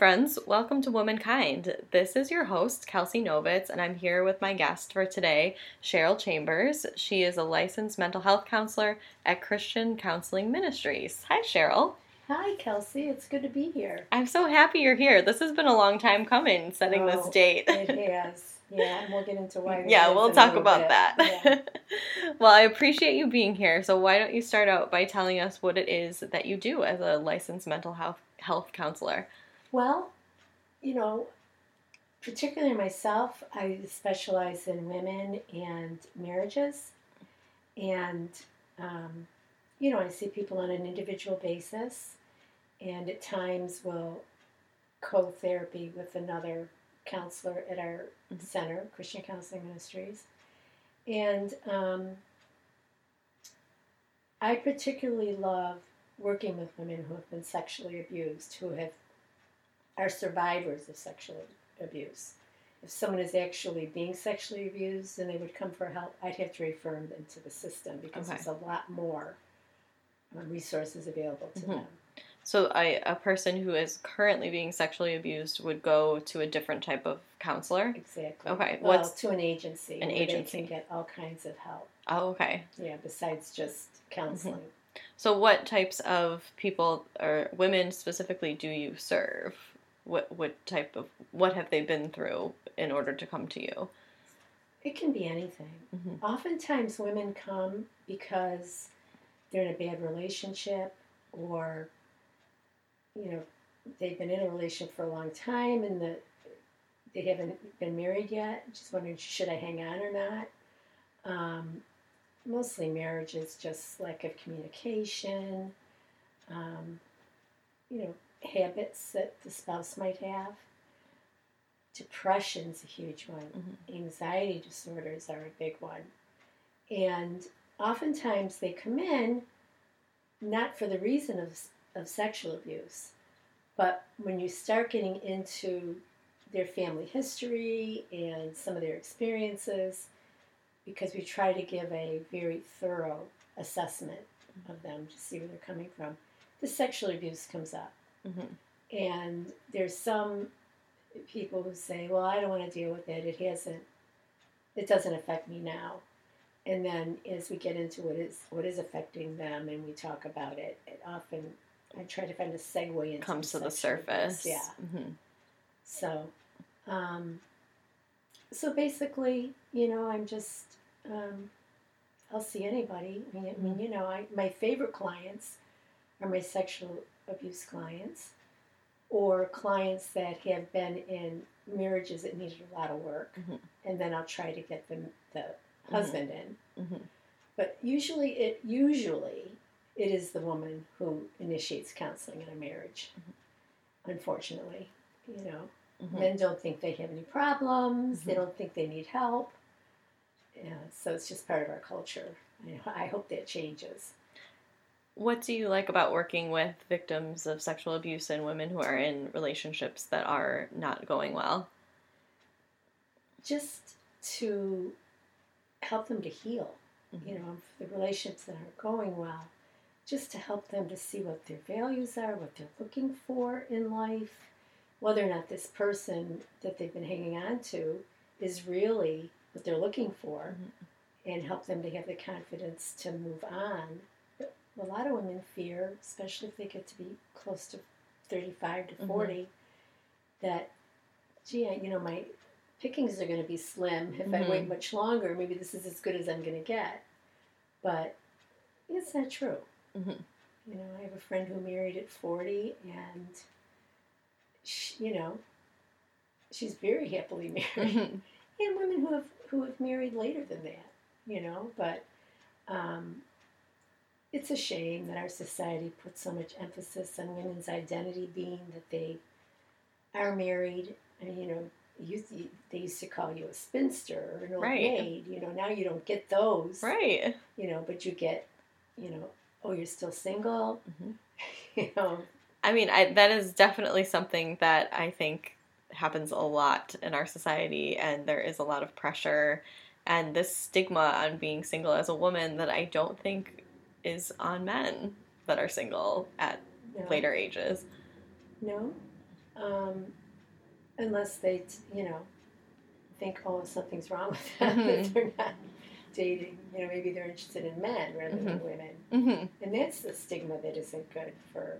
friends. Welcome to Womankind. This is your host, Kelsey Novitz, and I'm here with my guest for today, Cheryl Chambers. She is a licensed mental health counselor at Christian Counseling Ministries. Hi, Cheryl. Hi, Kelsey. It's good to be here. I'm so happy you're here. This has been a long time coming, setting this Oh, date. It has. Yeah, and we'll get into why. yeah, we'll talk about bit. that. Yeah. well, I appreciate you being here. So, why don't you start out by telling us what it is that you do as a licensed mental health health counselor? Well, you know, particularly myself, I specialize in women and marriages, and um, you know, I see people on an individual basis, and at times will co-therapy with another counselor at our Mhm. center, Christian Counseling Ministries, and um, I particularly love working with women who have been sexually abused, who have are survivors of sexual abuse. If someone is actually being sexually abused and they would come for help, I'd have to refer them into the system because Okay. there's a lot more uh, resources available to Mhm. them. So, I, a person who is currently being sexually abused would go to a different type of counselor. Exactly. Okay, Well, what's- to an agency. An agency. They can get all kinds of help. Oh, okay. Yeah, besides just counseling. So, what types of people or women specifically do you serve? What what type of what have they been through in order to come to you? It can be anything. Mhm. Oftentimes, women come because they're in a bad relationship or, you know, they've been in a relationship for a long time and the, they haven't been married yet, just wondering should I hang on or not. Um, mostly is just lack of communication, um, you know, habits that the spouse might have. Depression's a huge one mm-hmm. anxiety disorders are a big one. And oftentimes they come in not for the reason of, of sexual abuse, but when you start getting into their family history and some of their experiences, because we try to give a very thorough assessment of mm-hmm. them to see where they're coming from, the sexual abuse comes up. Mhm. And there's some people who say, "Well, I don't want to deal with it. It hasn't. It doesn't affect me now." And then as we get into what is what is affecting them, and we talk about it, it often I try to find a segue into it. Comes to the surface. Yeah. hmm So, um, so basically, you know, I'm just um, I'll see anybody. I mean, mean, you know, I my favorite clients are my sexual abuse clients, or clients that have been in marriages that needed a lot of work, Mhm. and then I'll try to get them the husband in. hmm But usually, it usually it is the woman who initiates counseling in a marriage. Unfortunately, you know, hmm men don't think they have any problems. They Mhm. don't think they need help. Yeah, so it's just part of our culture. I, I hope that changes. What do you like about working with victims of sexual abuse and women who are in relationships that are not going well? Just to help them to heal. Mhm. You know, for the relationships that aren't going well, just to help them to see what their values are, what they're looking for in life, whether or not this person that they've been hanging on to is really what they're looking for, Mhm. and help them to have the confidence to move on. A lot of women fear, especially if they get to be close to 35 to Mhm. 40, that, gee, I- you know, my pickings are going to be slim if I wait Mhm. much longer. Maybe this is as good as I'm going to get. But it's not true. Mhm. You know, I have a friend who married at 40, and, she, you know, she's very happily married Mhm. and women who have who have married later than that, you know. But um, it's a shame that our society puts so much emphasis on women's identity being that they are married. And you know, used to, they used to call you a spinster or an old Right. maid. You know, now you don't get those. Right. You know, but you get, you know, oh, you're still single. Mhm. you know, I mean, I, that is definitely something that I think happens a lot in our society, and there is a lot of pressure and this stigma on being single as a woman that I don't think is on men that are single at no, later ages. No, um, unless they, t- you know, think, oh, something's wrong with them Mhm. if they're not dating. You know, maybe they're interested in men rather than women, hmm and that's the stigma that isn't good for.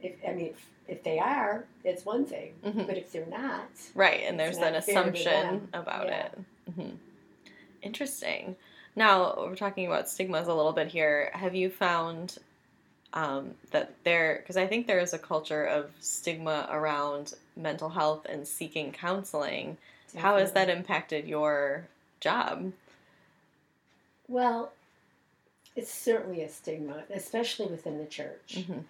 If I mean, if, if they are, it's one thing, Mhm. but if they're not, Right, and there's an not fair to assumption about Yeah. it. hmm Interesting. Now we're talking about stigmas a little bit here. Have you found um, that there? Because I think there is a culture of stigma around mental health and seeking counseling. How has that impacted your job? Well, it's certainly a stigma, especially within the church. Mhm.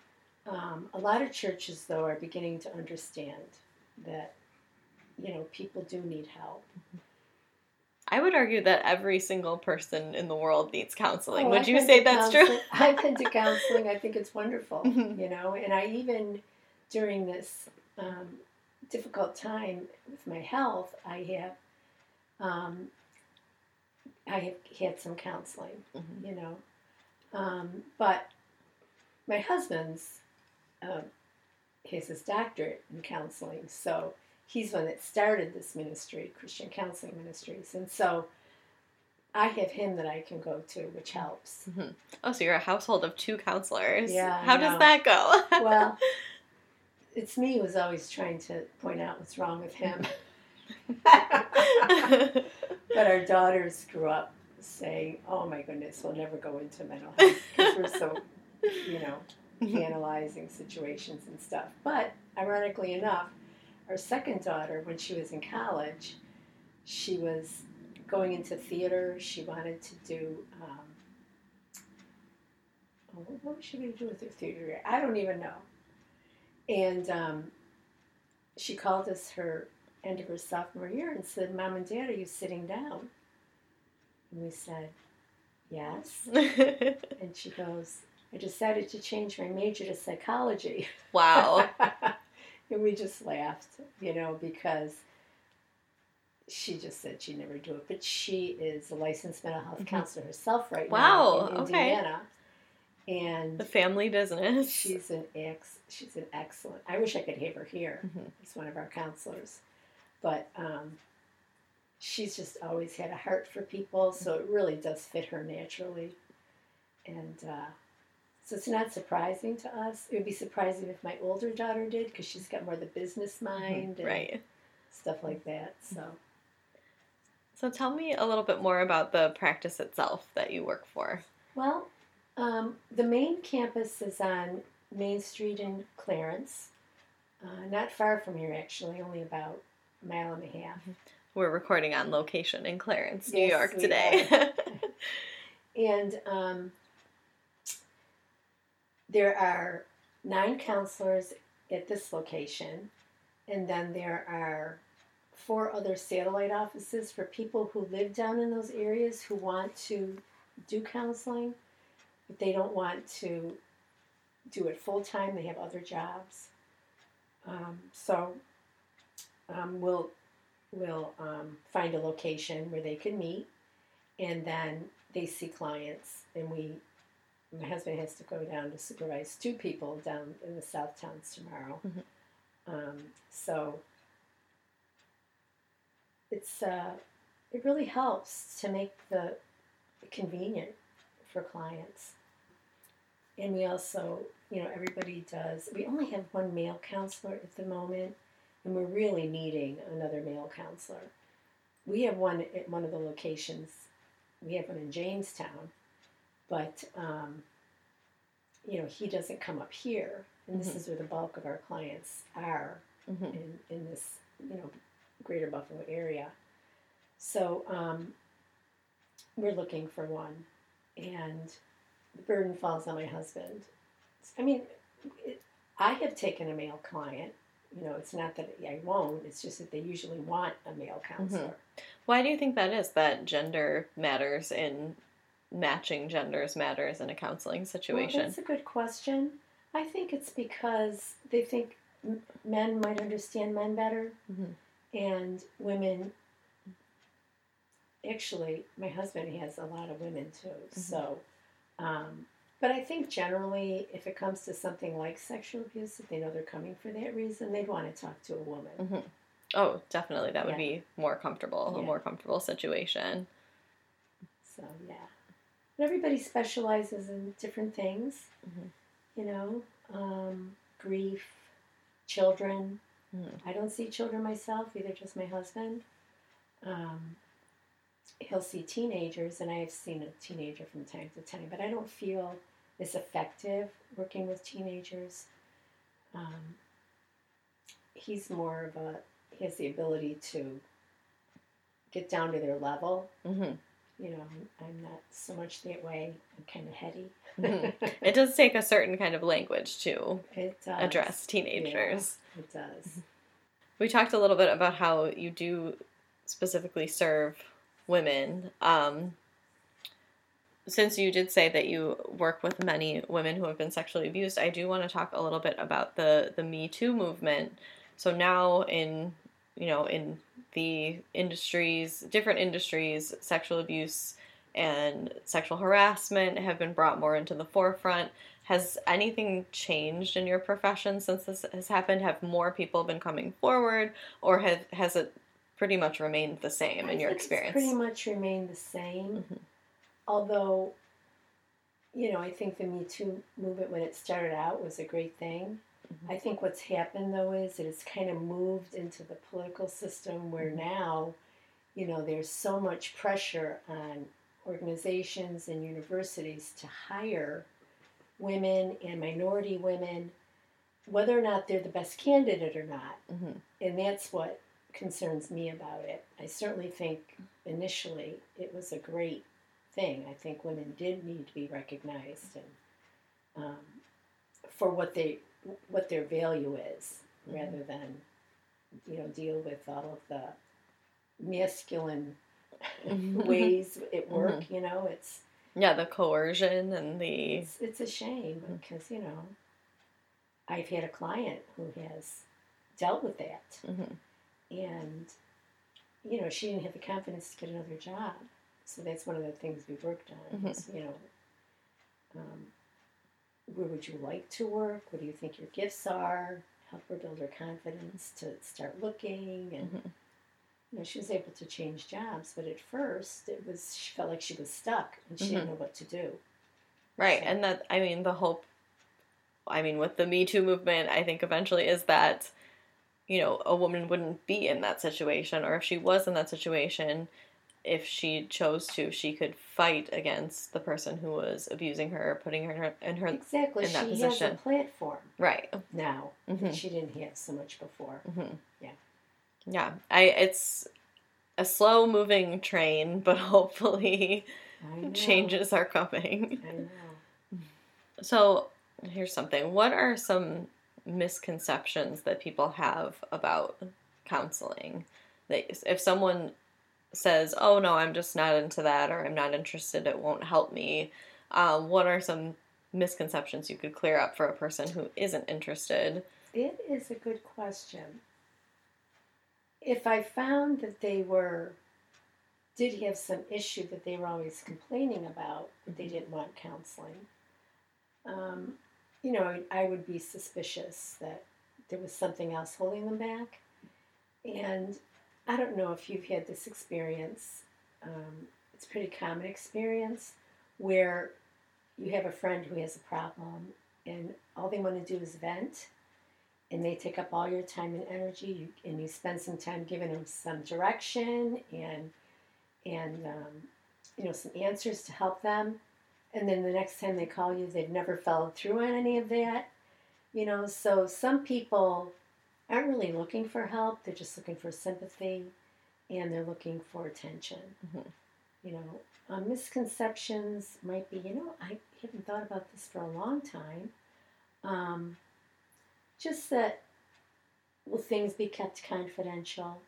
Um, a lot of churches, though, are beginning to understand that, you know, people do need help. I would argue that every single person in the world needs counseling. Oh, would I've you say that's true? I've been to counseling. I think it's wonderful, Mhm. you know, and I even, during this um, difficult time with my health, I have, um, I have had some counseling. Mhm. you know. Um, but my husband's um, has his doctorate in counseling, so he's one that started this ministry, Christian Counseling Ministries, and so I have him that I can go to, which helps. Mm-hmm. Oh, so you're a household of two counselors. Yeah, How does that go? Well, it's me who's always trying to point out what's wrong with him. but our daughters grew up saying, "Oh my goodness, we'll never go into mental health because we're so, you know." Mm-hmm. analyzing situations and stuff. But ironically enough, our second daughter, when she was in college, she was going into theater. She wanted to do. Um, oh, what was she going to do with her theater? I don't even know. And um, she called us her end of her sophomore year and said, "Mom and Dad, are you sitting down?" And we said, "Yes." And she goes, I decided to change my major to psychology. wow. and we just laughed, you know, because she just said she'd never do it. But she is a licensed mental health Mhm. counselor herself right Wow, now in okay. Indiana. And The family business. she's an ex she's an excellent I wish I could have her here Mhm. as one of our counselors. But um, she's just always had a heart for people, so it really does fit her naturally. And uh, so it's not surprising to us. It would be surprising if my older daughter did because she's got more of the business mind and right. stuff like that. So So tell me a little bit more about the practice itself that you work for. well, um, the main campus is on Main Street in Clarence, uh, not far from here actually, only about a mile and a half. We're recording on location in Clarence, New Yes, York today. And um, there are nine counselors at this location, and then there are four other satellite offices for people who live down in those areas who want to do counseling, but they don't want to do it full time. They have other jobs. Um, so um, we'll we'll um, find a location where they can meet, and then they see clients, and we. My husband has to go down to supervise two people down in the South Towns tomorrow. Mhm. Um, so it's uh, it really helps to make the convenient for clients. And we also, you know, everybody does. We only have one male counselor at the moment, and we're really needing another male counselor. We have one at one of the locations. We have one in Jamestown, but um, you know he doesn't come up here, and this Mhm. is where the bulk of our clients are Mhm. in, in this you know greater Buffalo area. So um, we're looking for one, and the burden falls on my husband. I mean, it, I have taken a male client. You know, it's not that I won't. It's just that they usually want a male counselor. Why do you think that is? That gender matters in matching genders matters in a counseling Well, situation. that's a good question. I think it's because they think men might understand men better, Mhm. and women. Actually, my husband he has a lot of women too, Mm-hmm. so um, But I think generally, if it comes to something like sexual abuse, if they know they're coming for that reason, they'd want to talk to a woman. hmm Oh, definitely. That would Yeah. be more comfortable, a more comfortable situation. So yeah, but everybody specializes in different things. Mhm. You know, um, grief, children. Mhm. I don't see children myself, either just my husband. Um, he'll see teenagers, and I have seen a teenager from time to time, but I don't feel as effective working with teenagers. Um, he's more of a, he has the ability to get down to their level. hmm You know, I'm, not so much that way. I'm kind of heady. Mhm. It does take a certain kind of language to address teenagers. It does. We talked a little bit about how you do specifically serve women. Um, since you did say that you work with many women who have been sexually abused, I do want to talk a little bit about the the Me Too movement. So now in you know in the industries, different industries, sexual abuse and sexual harassment have been brought more into the forefront. Has anything changed in your profession since this has happened? Have more people been coming forward, or have has it pretty much remained the same I in your experience? Pretty much remained the same. Mhm. Although, you know, I think the Me Too movement when it started out was a great thing. Mhm. I think what's happened though is that it's kind of moved into the political system where Mhm. now, you know, there's so much pressure on organizations and universities to hire women and minority women, whether or not they're the best candidate or not. Mhm. And that's what concerns me about it. I certainly think initially it was a great thing. I think women did need to be recognized and um, for what they what their value is, Mhm. rather than you know deal with all of the masculine Mhm. ways at work. You know, it's Yeah, the coercion and the it's it's a shame Mm. because you know I've had a client who has dealt with that Mhm. and you know she didn't have the confidence to get another job so that's one of the things we've worked on Mhm. is, you know um, where would you like to work? What do you think your gifts are? Help her build her confidence to start looking and Mhm. you know she was able to change jobs but at first it was she felt like she was stuck and she didn't know what to do. Right, So- and that I mean the hope I mean with the Me Too movement, I think eventually is that you know, a woman wouldn't be in that situation or if she was in that situation, if she chose to, she could fight against the person who was abusing her, putting her in her, exactly in that she has a position. platform right. now Mhm. that she didn't have so much before hmm Yeah. Yeah. I it's a slow moving train, but hopefully changes are coming. I know. So, here's something. What are some misconceptions that people have about counseling? That if someone says, "Oh no, I'm just not into that," or "I'm not interested," it won't help me. Um, what are some misconceptions you could clear up for a person who isn't interested? It is a good question. If I found that they were did have some issue that they were always complaining about, that they didn't want counseling, um, you know, I would be suspicious that there was something else holding them back. And I don't know if you've had this experience. Um, it's a pretty common experience where you have a friend who has a problem and all they want to do is vent and they take up all your time and energy and you spend some time giving them some direction and and um, you know some answers to help them and then the next time they call you they've never followed through on any of that you know so some people aren't really looking for help. They're just looking for sympathy and they're looking for attention. Mhm. you know um, misconceptions might be you know i haven't thought about this for a long time. Um, just that will things be kept confidential?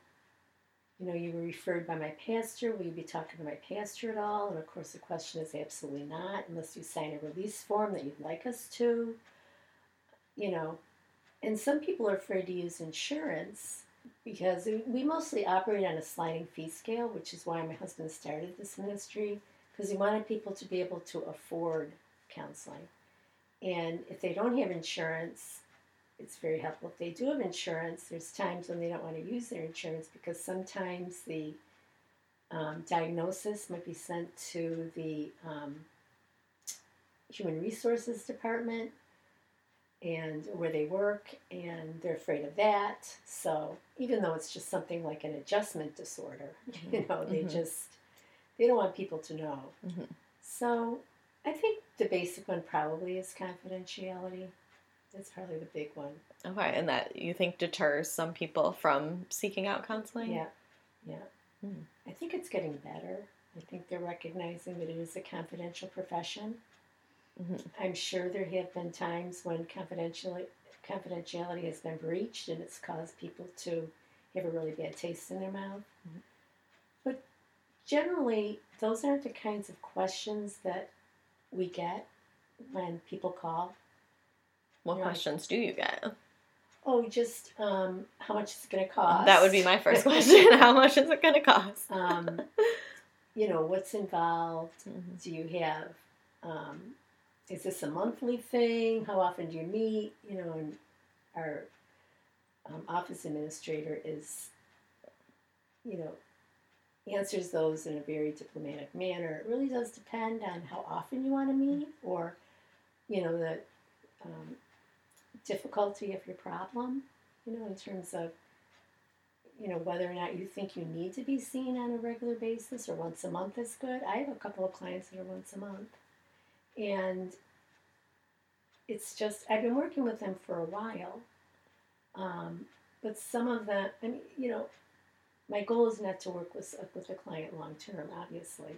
You know you were referred by my pastor. Will you be talking to my pastor at all? And of course the question is absolutely not unless you sign a release form that you'd like us to. You know and some people are afraid to use insurance because we mostly operate on a sliding fee scale which is why my husband started this ministry because he wanted people to be able to afford counseling. And if they don't have insurance, it's very helpful. If they do have insurance, there's times when they don't want to use their insurance because sometimes the um, diagnosis might be sent to the um, human resources department and where they work and they're afraid of that so even though it's just something like an adjustment disorder mm-hmm. you know they mm-hmm. just they don't want people to know mm-hmm. so i think the basic one probably is confidentiality that's probably the big one okay and that you think deters some people from seeking out counseling yeah yeah mm. i think it's getting better i think they're recognizing that it is a confidential profession Mm-hmm. I'm sure there have been times when confidentiality, confidentiality has been breached and it's caused people to have a really bad taste in their mouth. Mm-hmm. But generally, those aren't the kinds of questions that we get when people call. What you know, questions do you get? Oh, just um, how much is it going to cost? That would be my first question. how much is it going to cost? um, you know, what's involved? Mm-hmm. Do you have um, is this a monthly thing? How often do you meet? You know, and our um, office administrator is, you know, answers those in a very diplomatic manner. It really does depend on how often you want to meet or, you know, the um, difficulty of your problem, you know, in terms of, you know, whether or not you think you need to be seen on a regular basis or once a month is good. I have a couple of clients that are once a month. And it's just, I've been working with them for a while. Um, but some of them, I mean, you know, my goal is not to work with, with a client long term, obviously.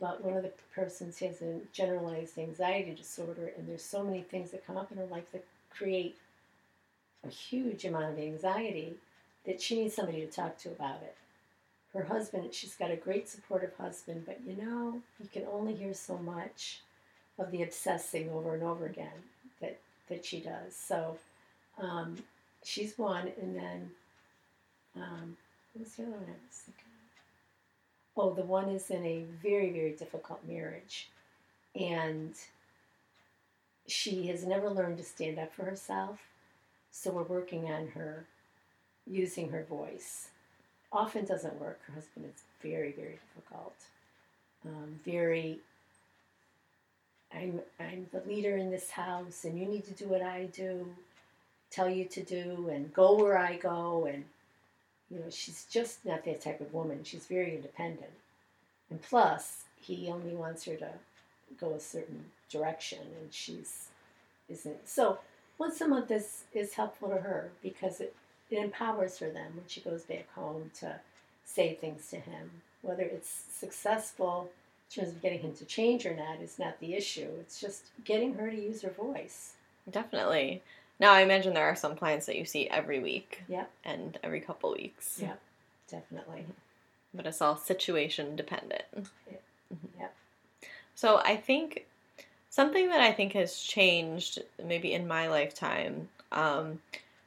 But one of the persons has a generalized anxiety disorder, and there's so many things that come up in her life that create a huge amount of anxiety that she needs somebody to talk to about it. Her husband, she's got a great supportive husband, but you know, you can only hear so much of the obsessing over and over again that that she does. So um, she's one, and then um, the other one I was? Oh, the one is in a very very difficult marriage, and she has never learned to stand up for herself. So we're working on her using her voice. Often doesn't work. Her husband is very very difficult, um, very I'm, I'm the leader in this house and you need to do what I do, tell you to do, and go where I go. And, you know, she's just not that type of woman. She's very independent. And plus, he only wants her to go a certain direction and she's isn't. So, once a month is, is helpful to her because it, it empowers her then when she goes back home to say things to him. Whether it's successful terms of getting him to change or not is not the issue. It's just getting her to use her voice. Definitely. Now, I imagine there are some clients that you see every week. Yep. And every couple weeks. Yep, definitely. But it's all situation dependent. Yep. Mm-hmm. yep. So I think something that I think has changed maybe in my lifetime um,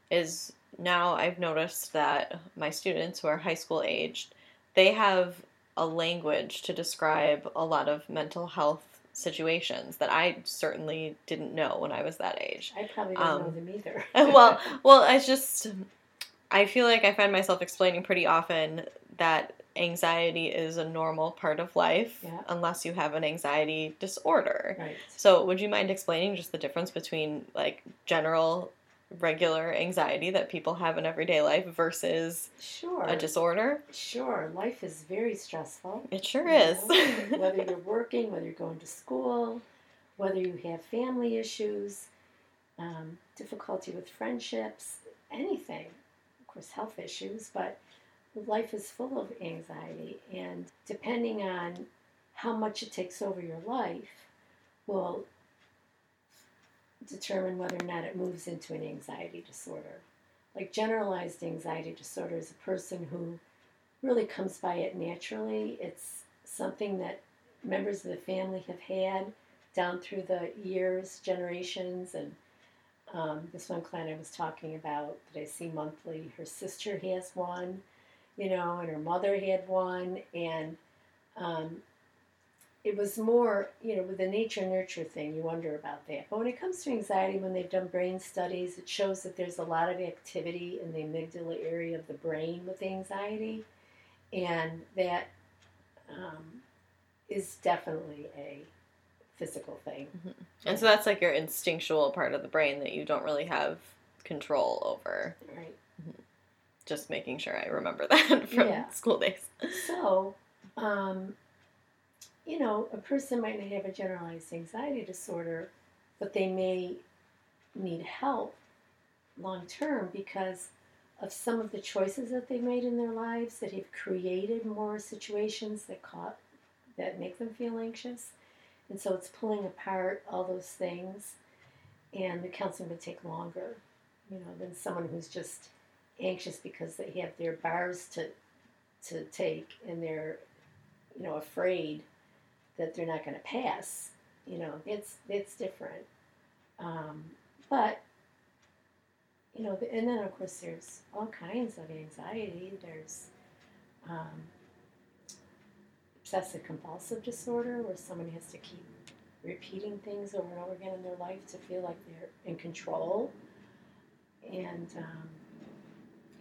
is now I've noticed that my students who are high school aged, they have a language to describe a lot of mental health situations that I certainly didn't know when I was that age. I probably didn't um, know them either. well, well, I just I feel like I find myself explaining pretty often that anxiety is a normal part of life yeah. unless you have an anxiety disorder. Right. So, would you mind explaining just the difference between like general regular anxiety that people have in everyday life versus sure. a disorder? Sure. Life is very stressful. It sure is. whether you're working, whether you're going to school, whether you have family issues, um, difficulty with friendships, anything. Of course, health issues, but life is full of anxiety. And depending on how much it takes over your life, will determine whether or not it moves into an anxiety disorder. Like generalized anxiety disorder is a person who really comes by it naturally. It's something that members of the family have had down through the years, generations, and um, this one client I was talking about that I see monthly, her sister has one, you know, and her mother had one, and um, it was more, you know, with the nature nurture thing, you wonder about that. But when it comes to anxiety, when they've done brain studies, it shows that there's a lot of activity in the amygdala area of the brain with anxiety, and that um, is definitely a physical thing. And so that's like your instinctual part of the brain that you don't really have control over. Right. Just making sure I remember that from Yeah. school days. So, um, you know, a person might not have a generalized anxiety disorder, but they may need help long term because of some of the choices that they made in their lives that have created more situations that caught that make them feel anxious. And so it's pulling apart all those things and the counseling would take longer, you know, than someone who's just anxious because they have their bars to to take and they're you know afraid that they're not going to pass you know it's it's different. Um, but you know and then of course there's all kinds of anxiety there's um, obsessive compulsive disorder where someone has to keep repeating things over and over again in their life to feel like they're in control. And um,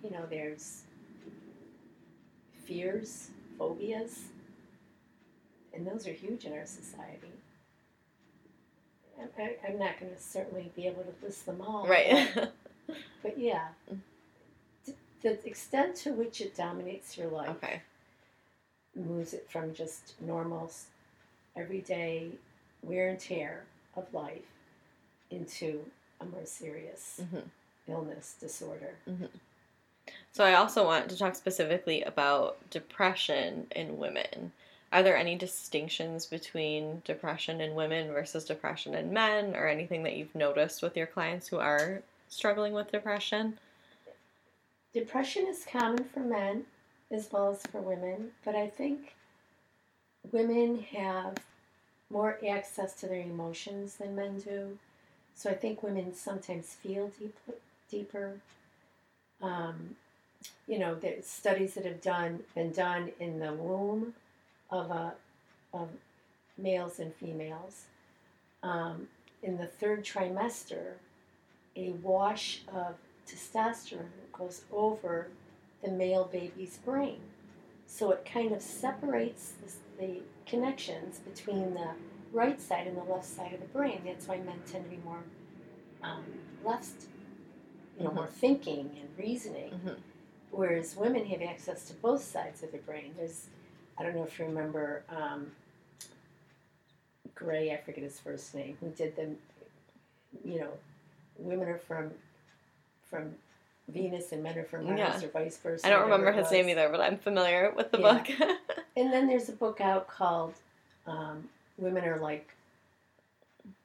you know there's fears, phobias, and those are huge in our society. I, I'm not going to certainly be able to list them all. Right. But, but yeah, the extent to which it dominates your life okay. moves it from just normal, everyday wear and tear of life into a more serious Mhm. illness, disorder. So I also want to talk specifically about depression in women. Are there any distinctions between depression in women versus depression in men, or anything that you've noticed with your clients who are struggling with depression? Depression is common for men as well as for women, but I think women have more access to their emotions than men do. So I think women sometimes feel deep, deeper. Um, you know, there's studies that have done been done in the womb of a of males and females. Um, in the third trimester, a wash of testosterone goes over the male baby's brain. So it kind of separates the, the connections between the right side and the left side of the brain. That's why men tend to be more um, left, you know, more thinking and reasoning, Mhm. whereas women have access to both sides of the brain. There's, I don't know if you remember um, Gray, I forget his first name, who did the, you know, women are from from Venus and men are from Mars Yeah. or vice versa. I don't remember his name either, but I'm familiar with the Yeah. book. And then there's a book out called um, "Women Are Like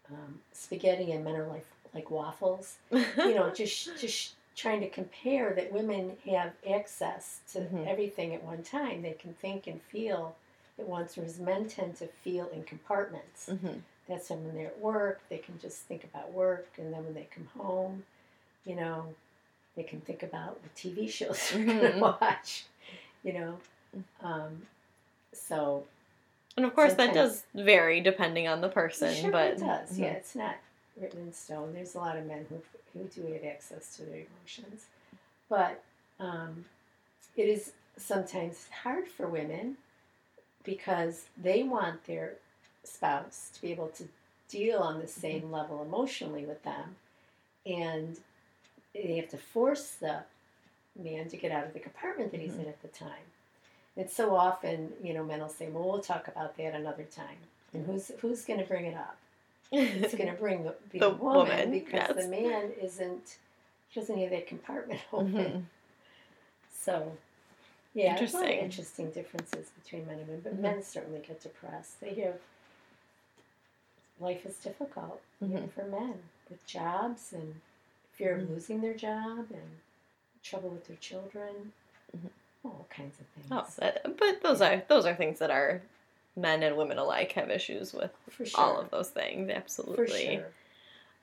um, Spaghetti and Men Are Like Like Waffles." You know, just just trying to compare that women have access to Mhm. everything at one time. They can think and feel at once, whereas men tend to feel in compartments. Mhm. That's when they're at work, they can just think about work, and then when they come home, you know, they can think about what TV shows they're going Mhm. to watch, you know. Um, so And of course, that does vary depending on the person, sure but it does. Yeah, it's not written in stone. There's a lot of men who who do have access to their emotions, but um, it is sometimes hard for women because they want their spouse to be able to deal on the mm-hmm. same level emotionally with them, and they have to force the man to get out of the compartment that he's mm-hmm. in at the time. And so often, you know, men will say, "Well, we'll talk about that another time." And mm-hmm. who's who's going to bring it up? It's going to bring the, The the woman, woman, because yes. the man isn't. He doesn't have that compartment open. Mhm. So, yeah, Interesting. interesting differences between men and women, but Mhm. men certainly get depressed. They have life is difficult Mhm. for men with jobs and fear of Mhm. losing their job and trouble with their children, Mhm. all kinds of things. Oh, that, but those are those are things that are men and women alike have issues with sure. all of those things. for Absolutely. sure.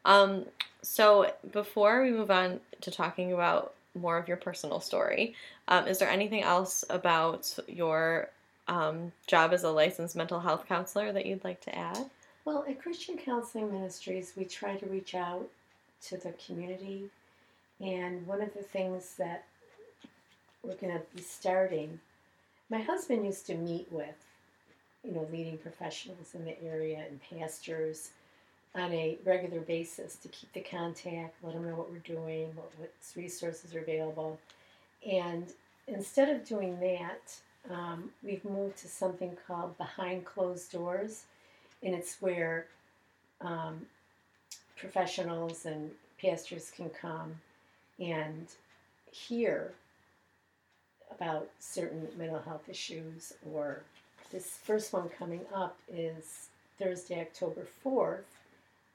Um, so before we move on to talking about more of your personal story, um, is there anything else about your um, job as a licensed mental health counselor that you'd like to add? Well, at Christian Counseling Ministries, we try to reach out to the community. And one of the things that we're going to be starting, my husband used to meet with, you know, leading professionals in the area and pastors on a regular basis to keep the contact, let them know what we're doing, what, what resources are available. And instead of doing that, um, we've moved to something called Behind Closed Doors, and it's where um, professionals and pastors can come and hear about certain mental health issues or this first one coming up is Thursday, October 4th,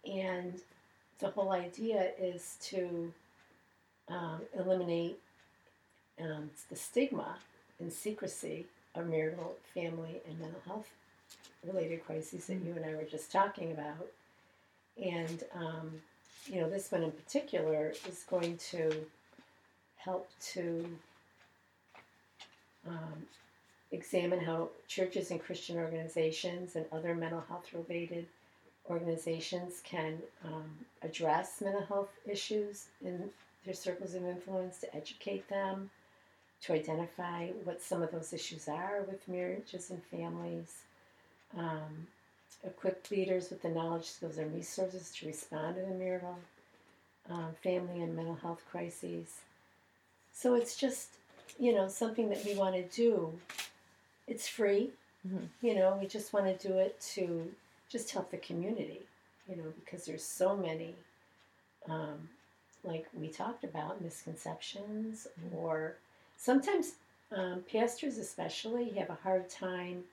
and the whole idea is to um, eliminate um, the stigma and secrecy of marital, family, and mental health related crises that you and I were just talking about. And, um, you know, this one in particular is going to help to um, examine how churches and Christian organizations and other mental health related organizations can um, address mental health issues in their circles of influence, to educate them, to identify what some of those issues are with marriages and families, um, equip leaders with the knowledge, skills, and resources to respond to the marital, um, family, and mental health crises. So it's just, you know, something that we want to do. It's free. Mhm. You know, we just want to do it to just help the community, you know, because there's so many, um, like we talked about, misconceptions, or sometimes um, pastors, especially, have a hard time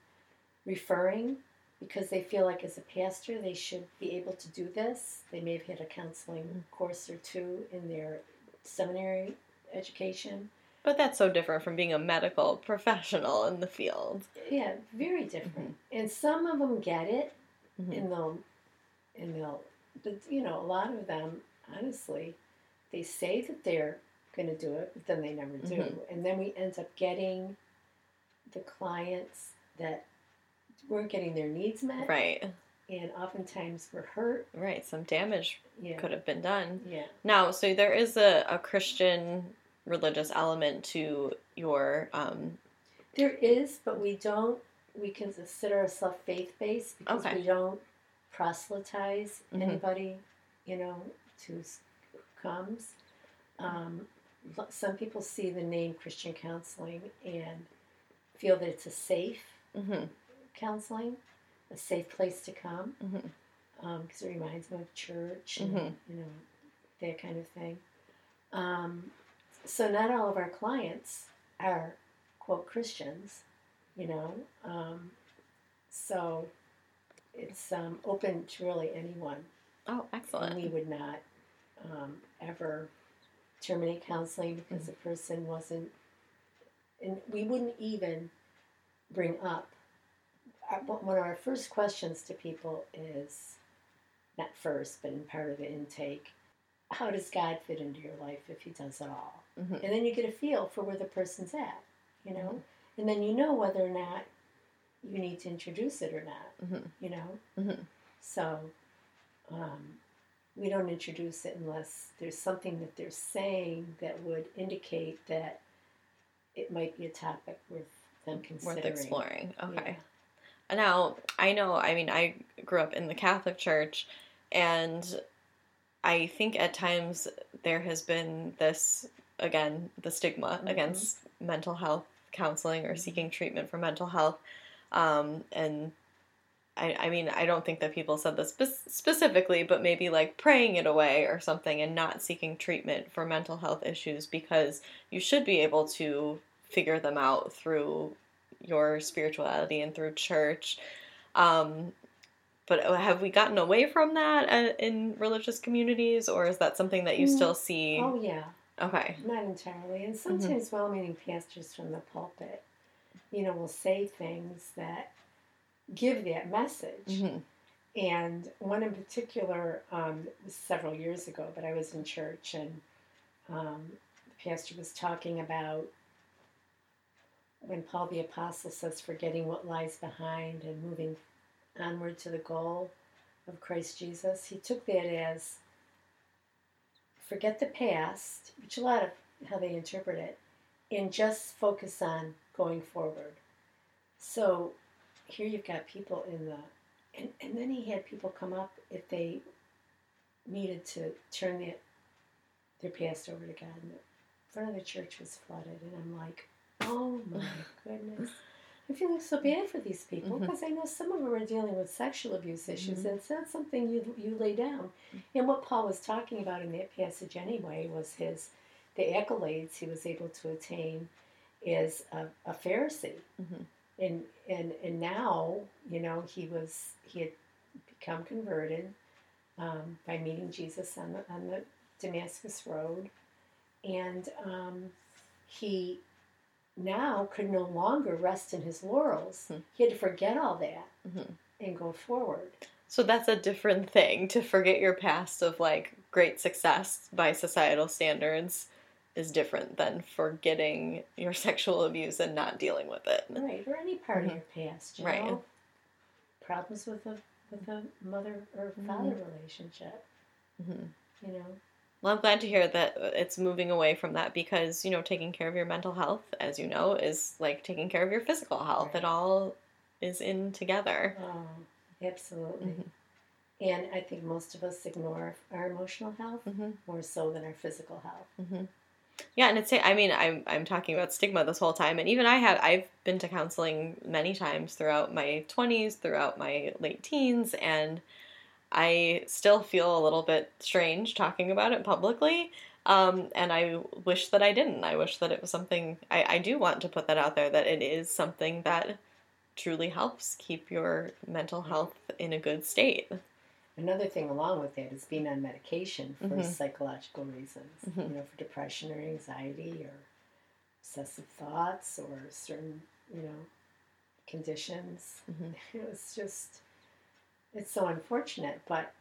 referring because they feel like as a pastor they should be able to do this. They may have had a counseling course or two in their seminary education. But that's so different from being a medical professional in the field. Yeah, very different. And some of them get it, Mhm. and they'll, and they'll, but you know, a lot of them, honestly, they say that they're going to do it, but then they never do. Mhm. And then we end up getting the clients that weren't getting their needs met, Right, and oftentimes we're hurt. right. Some damage Yeah, could have been done. yeah. Now, so there is a, a Christian religious element to your um, There is, but we don't. We consider ourselves faith based because Okay. we don't proselytize Mhm. anybody, you know, to comes. Um, some people see the name Christian counseling and feel that it's a safe mhm, counseling, a safe place to come, because it reminds them of church and Mhm. you know that kind of thing. Um, so not all of our clients are quote Christians, you know. Um, so it's um, open to really anyone, Oh, and excellent. we would not um, ever terminate counseling because the person wasn't, and we wouldn't even bring up. One of our first questions to people is, not first, but in part of the intake, how does God fit into your life if He does it all? Mhm. And then you get a feel for where the person's at, you know, Mhm. and then you know whether or not you need to introduce it or not, Mhm. you know. Mhm. So um, we don't introduce it unless there's something that they're saying that would indicate that it might be a topic worth them considering. Worth exploring. Okay. Yeah. Now, I know, I mean, I grew up in the Catholic Church, and I think at times there has been this, again, the stigma Mhm. against mental health counseling or Mhm. seeking treatment for mental health. Um, and I, I mean, I don't think that people said this spe- specifically, but maybe like praying it away or something and not seeking treatment for mental health issues because you should be able to figure them out through your spirituality and through church. Um, but have we gotten away from that uh, in religious communities, or is that something that you Mm. still see? Oh yeah, Okay. not entirely. And sometimes well-meaning pastors from the pulpit, you know, will say things that give that message. hmm And one in particular um, was several years ago, but I was in church and um, the pastor was talking about when Paul the Apostle says, forgetting what lies behind and moving onward to the goal of Christ Jesus, he took that as forget the past, which a lot of how they interpret it, and just focus on going forward. So here you've got people in the, and, and then he had people come up if they needed to turn their, their past over to God. And the front of the church was flooded, and I'm like, oh my goodness. I feel so bad for these people because I know some of them are dealing with sexual abuse issues, Mhm. and it's not something you you lay down. And what Paul was talking about in that passage anyway was his the accolades he was able to attain as a, a Pharisee, Mhm. and and and now you know he was he had become converted um, by meeting Jesus on the on the Damascus road, and um, he now could no longer rest in his laurels. Hmm. He had to forget all that Mhm. and go forward. So that's a different thing to forget your past of like great success by societal standards is different than forgetting your sexual abuse and not dealing with it. Right, or any part Mhm. of your past, you Right. know. Problems with a with a mother or father relationship, Mhm. you know. Well, I'm glad to hear that it's moving away from that because, you know, taking care of your mental health, as you know, is like taking care of your physical health. Right. It all is in together. Oh, absolutely. Mhm. And I think most of us ignore our emotional health hmm more so than our physical health. hmm Yeah, and it's I mean I'm I'm talking about stigma this whole time, and even I have I've been to counseling many times throughout my 20s, throughout my late teens, and I still feel a little bit strange talking about it publicly. Um, and I wish that I didn't. I wish that it was something I, I do want to put that out there that it is something that truly helps keep your mental health in a good state. Another thing along with that is being on medication for Mhm. psychological reasons, Mhm. you know, for depression or anxiety or obsessive thoughts or certain, you know, conditions. Mhm. It's just, it's so unfortunate. But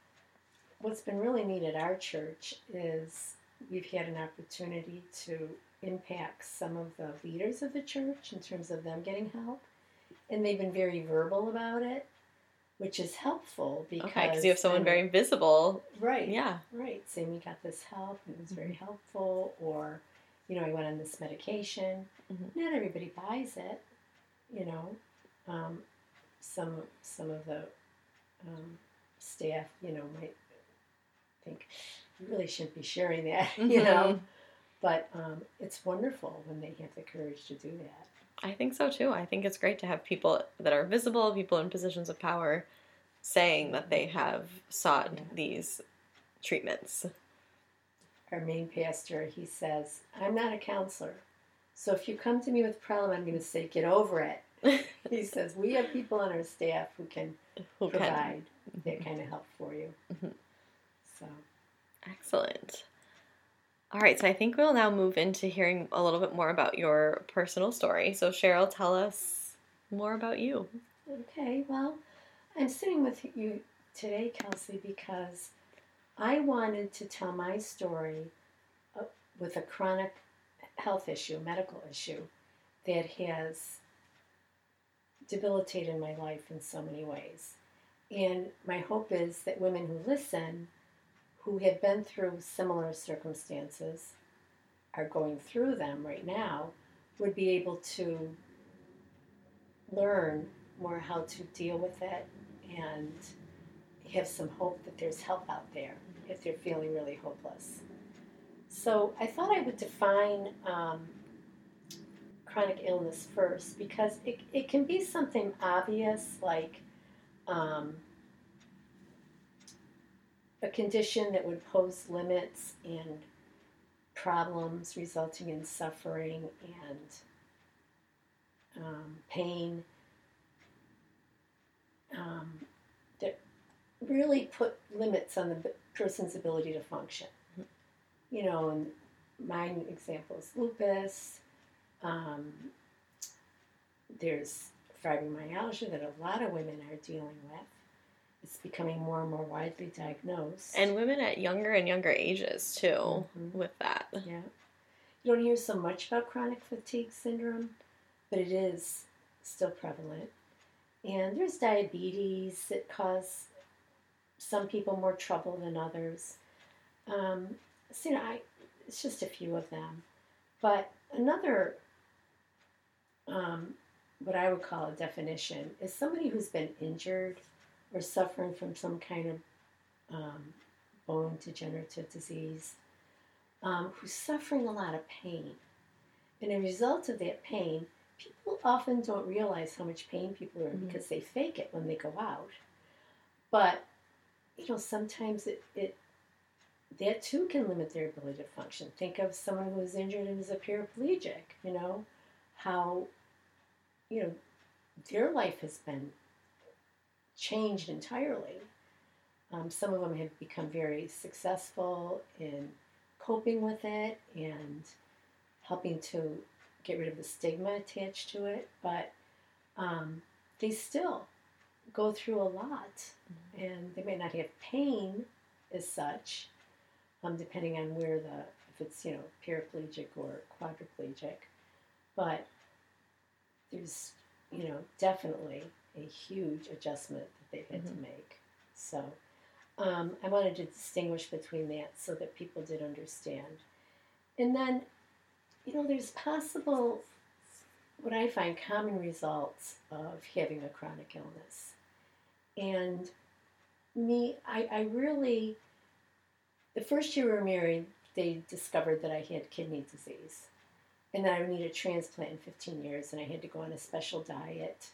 what's been really neat at our church is we've had an opportunity to impact some of the leaders of the church in terms of them getting help. And they've been very verbal about it, which is helpful because Okay, you have someone very visible. right, Yeah. right, saying we got this help and it was very Mm-hmm. helpful, or you know, I went on this medication. Mhm. Not everybody buys it, you know. Um, some some of the um, staff, you know, might think you really shouldn't be sharing that, you know. Mhm. But um, it's wonderful when they have the courage to do that. I think so too. I think it's great to have people that are visible, people in positions of power, saying that they have sought Yeah. these treatments. Our main pastor, he says, "I'm not a counselor, so if you come to me with a problem, I'm going to say, get over it." He says, "We have people on our staff who can Who can? provide that kind of help for you." Mhm. So, Excellent. All right, so I think we'll now move into hearing a little bit more about your personal story. So, Cheryl, tell us more about you. okay, well, I'm sitting with you today, Kelsey, because I wanted to tell my story uh, with a chronic health issue, medical issue, that has debilitated my life in so many ways. And my hope is that women who listen, who have been through similar circumstances, are going through them right now, would be able to learn more how to deal with it and have some hope that there's help out there if they're feeling really hopeless. So I thought I would define um, chronic illness first because it, it can be something obvious like um, a condition that would pose limits and problems resulting in suffering and um, pain um, that really put limits on the person's ability to function. You know, and my example is lupus. Um, there's fibromyalgia that a lot of women are dealing with. It's becoming more and more widely diagnosed. And women at younger and younger ages, too, Mhm. with that. yeah, you don't hear so much about chronic fatigue syndrome, but it is still prevalent. And there's diabetes that cause some people more trouble than others. Um, so, you know, I, it's just a few of them. But another, um, what I would call a definition, is somebody who's been injured or suffering from some kind of um, bone degenerative disease, um, who's suffering a lot of pain. And as a result of that pain, people often don't realize how much pain people are in Mhm. because they fake it when they go out. But you know, sometimes it, it that too can limit their ability to function. Think of someone who is injured and is a paraplegic, you know, how you know their life has been changed entirely. Um, some of them have become very successful in coping with it and helping to get rid of the stigma attached to it, but um, they still go through a lot and they may not have pain as such, um, depending on where the, if it's, you know, paraplegic or quadriplegic, but there's, you know, definitely a huge adjustment that they've had Mhm. to make. So um, I wanted to distinguish between that so that people did understand. And then, you know, there's possible, what I find common results of having a chronic illness. And me, I, I really, the first year we were married, they discovered that I had kidney disease and then I would need a transplant in 15 years, and I had to go on a special diet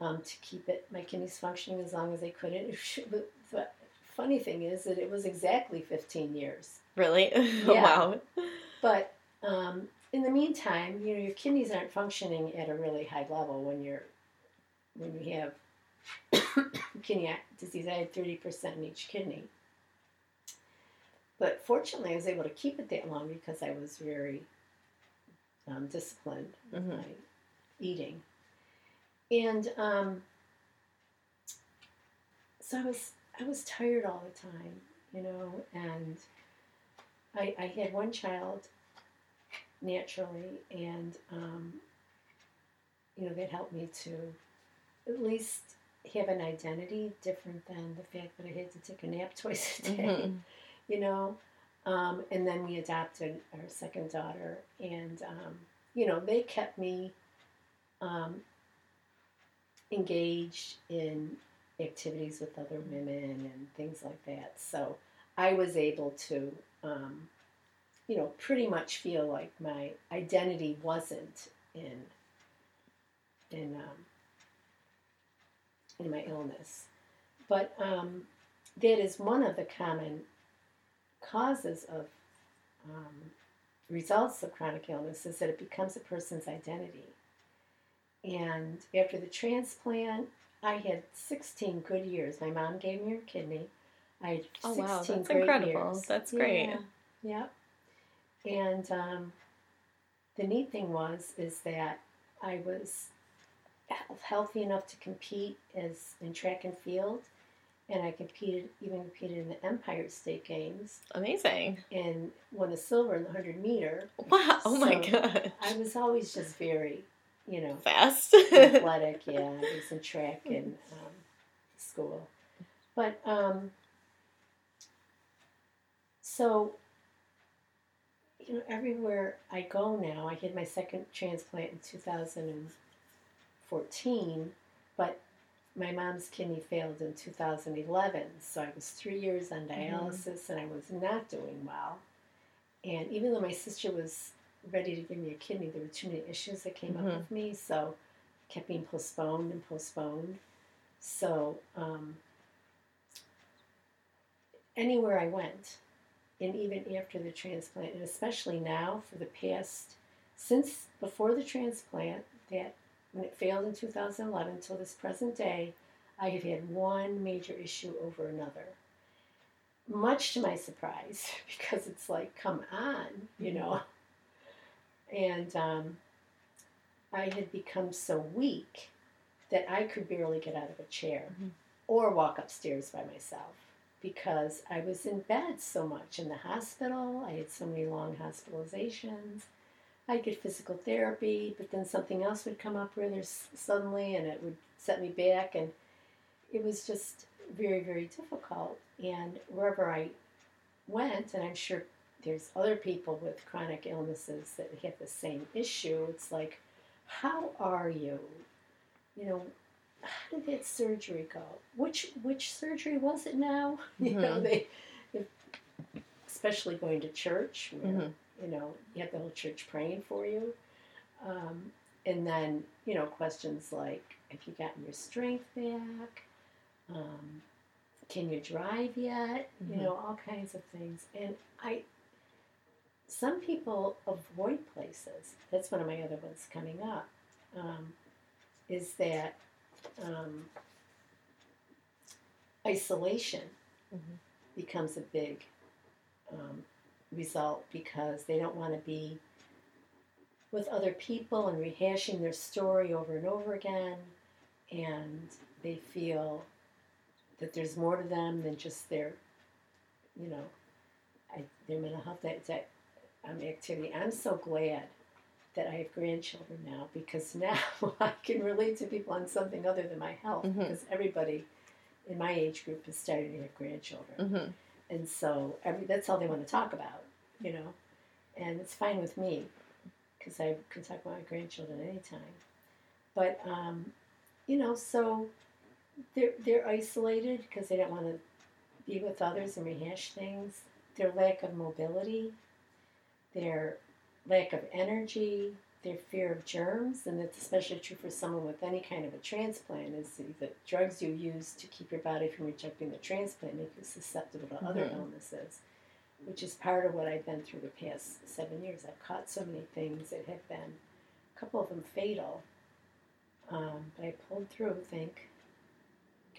um, to keep it my kidneys functioning as long as I could. And it should, but the funny thing is that it was exactly 15 years. Really? Yeah. wow. But um, in the meantime, you know, your kidneys aren't functioning at a really high level when you're when you have kidney disease. I had 30% in each kidney. But fortunately, I was able to keep it that long because I was very um, disciplined with Mhm. my eating. And um, so I was I was tired all the time, you know, and I, I had one child naturally, and um, you know that helped me to at least have an identity different than the fact that I had to take a nap twice a day Mhm. you know. Um, and then we adopted our second daughter, and um, you know they kept me um, engaged in activities with other women and things like that. So I was able to, um, you know, pretty much feel like my identity wasn't in in um, in my illness, but um, that is one of the common causes of um, results of chronic illness is that it becomes a person's identity. And after the transplant, I had 16 good years. My mom gave me her kidney. I had 16 Oh wow, that's great incredible. years. That's great. Yeah. Yep. And um, the neat thing was is that I was healthy enough to compete as in track and field, and I competed even competed in the Empire State Games Amazing. and won the silver in the hundred meter. Wow. Oh my god. I was always just very, you know, Fast. athletic. Yeah, I was in track in um, school, but um, so you know, everywhere I go now, I had my second transplant in 2014, but my mom's kidney failed in 2011, so I was three years on dialysis and I was not doing well. And even though my sister was ready to give me a kidney, there were too many issues that came Mhm. up with me, so it kept being postponed and postponed. So um, anywhere I went, and even after the transplant, and especially now for the past, since before the transplant, that when it failed in 2011 till this present day, I have had one major issue over another. Much to my surprise, because it's like, come on, you know. And um, I had become so weak that I could barely get out of a chair Mhm. or walk upstairs by myself because I was in bed so much in the hospital. I had so many long hospitalizations. I'd get physical therapy, but then something else would come up rather suddenly and it would set me back. And it was just very, very difficult. And wherever I went, and I'm sure there's other people with chronic illnesses that have the same issue, it's like, how are you? You know, how did that surgery go? Which which surgery was it now? Mm-hmm. You know, mm-hmm. they, especially going to church, where mm-hmm. You know you have the whole church praying for you, um, and then you know questions like, have you gotten your strength back? Um, can you drive yet? Mm-hmm. You know, all kinds of things. And I, some people avoid places. That's one of my other ones coming up. Um, is that um, isolation mm-hmm. becomes a big um, result because they don't want to be with other people and rehashing their story over and over again, and they feel that there's more to them than just their, you know, I, their mental health that, that um, activity. I'm so glad that I have grandchildren now because now I can relate to people on something other than my health mm-hmm. because everybody in my age group is starting to have grandchildren. Mm-hmm. And so every, that's all they want to talk about, you know. And it's fine with me because I can talk about my grandchildren anytime. But, um, you know, so they're, they're isolated because they don't want to be with others and rehash things. Their lack of mobility, their lack of energy, their fear of germs, and it's especially true for someone with any kind of a transplant, is the, drugs you use to keep your body from rejecting the transplant make you susceptible to mm-hmm. other illnesses, which is part of what I've been through the past seven years. I've caught so many things that have been, a couple of them fatal, um, but I pulled through, thank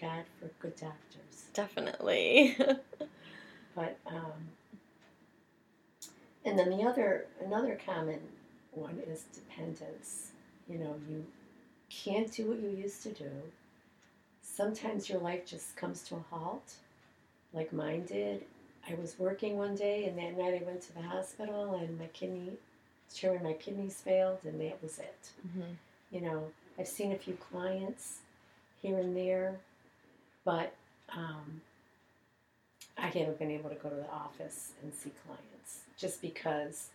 God for good doctors. Definitely. but, um, and then the other, another common one is dependence. You know, you can't do what you used to do. Sometimes your life just comes to a halt, like mine did. I was working one day, and that night I went to the hospital, and my kidney, sure, my kidneys failed, and that was it. Mm-hmm. You know, I've seen a few clients here and there, but um, I haven't been able to go to the office and see clients just because